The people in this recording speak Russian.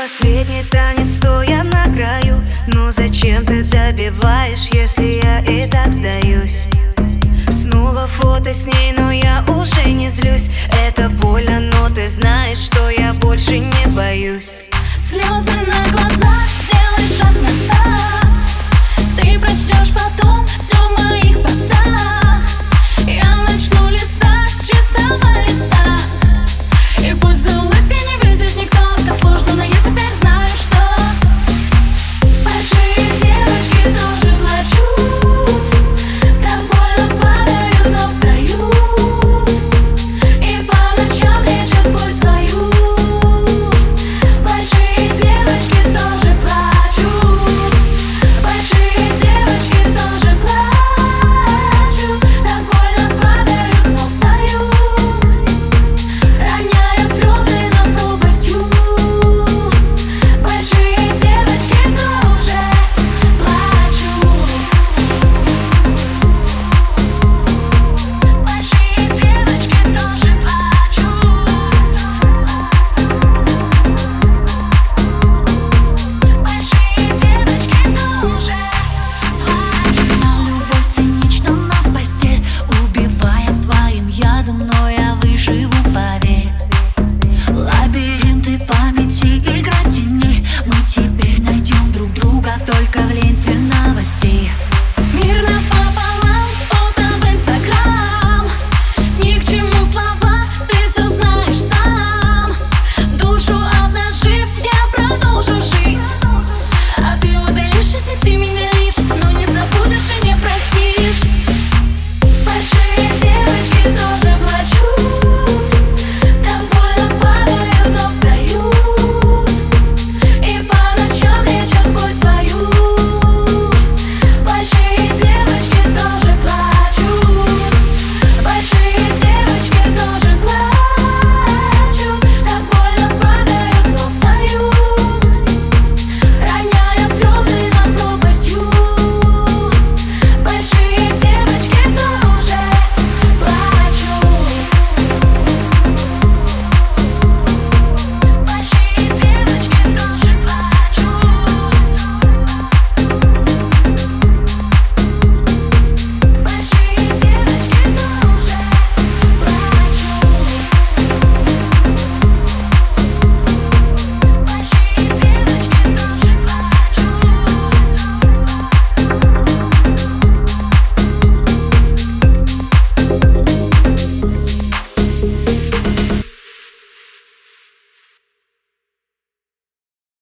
Последний танец стоя на краю Ну зачем ты добиваешь, если я и так сдаюсь? Снова фото с ней, но я уже не злюсь Это больно, но ты знаешь, что я больше не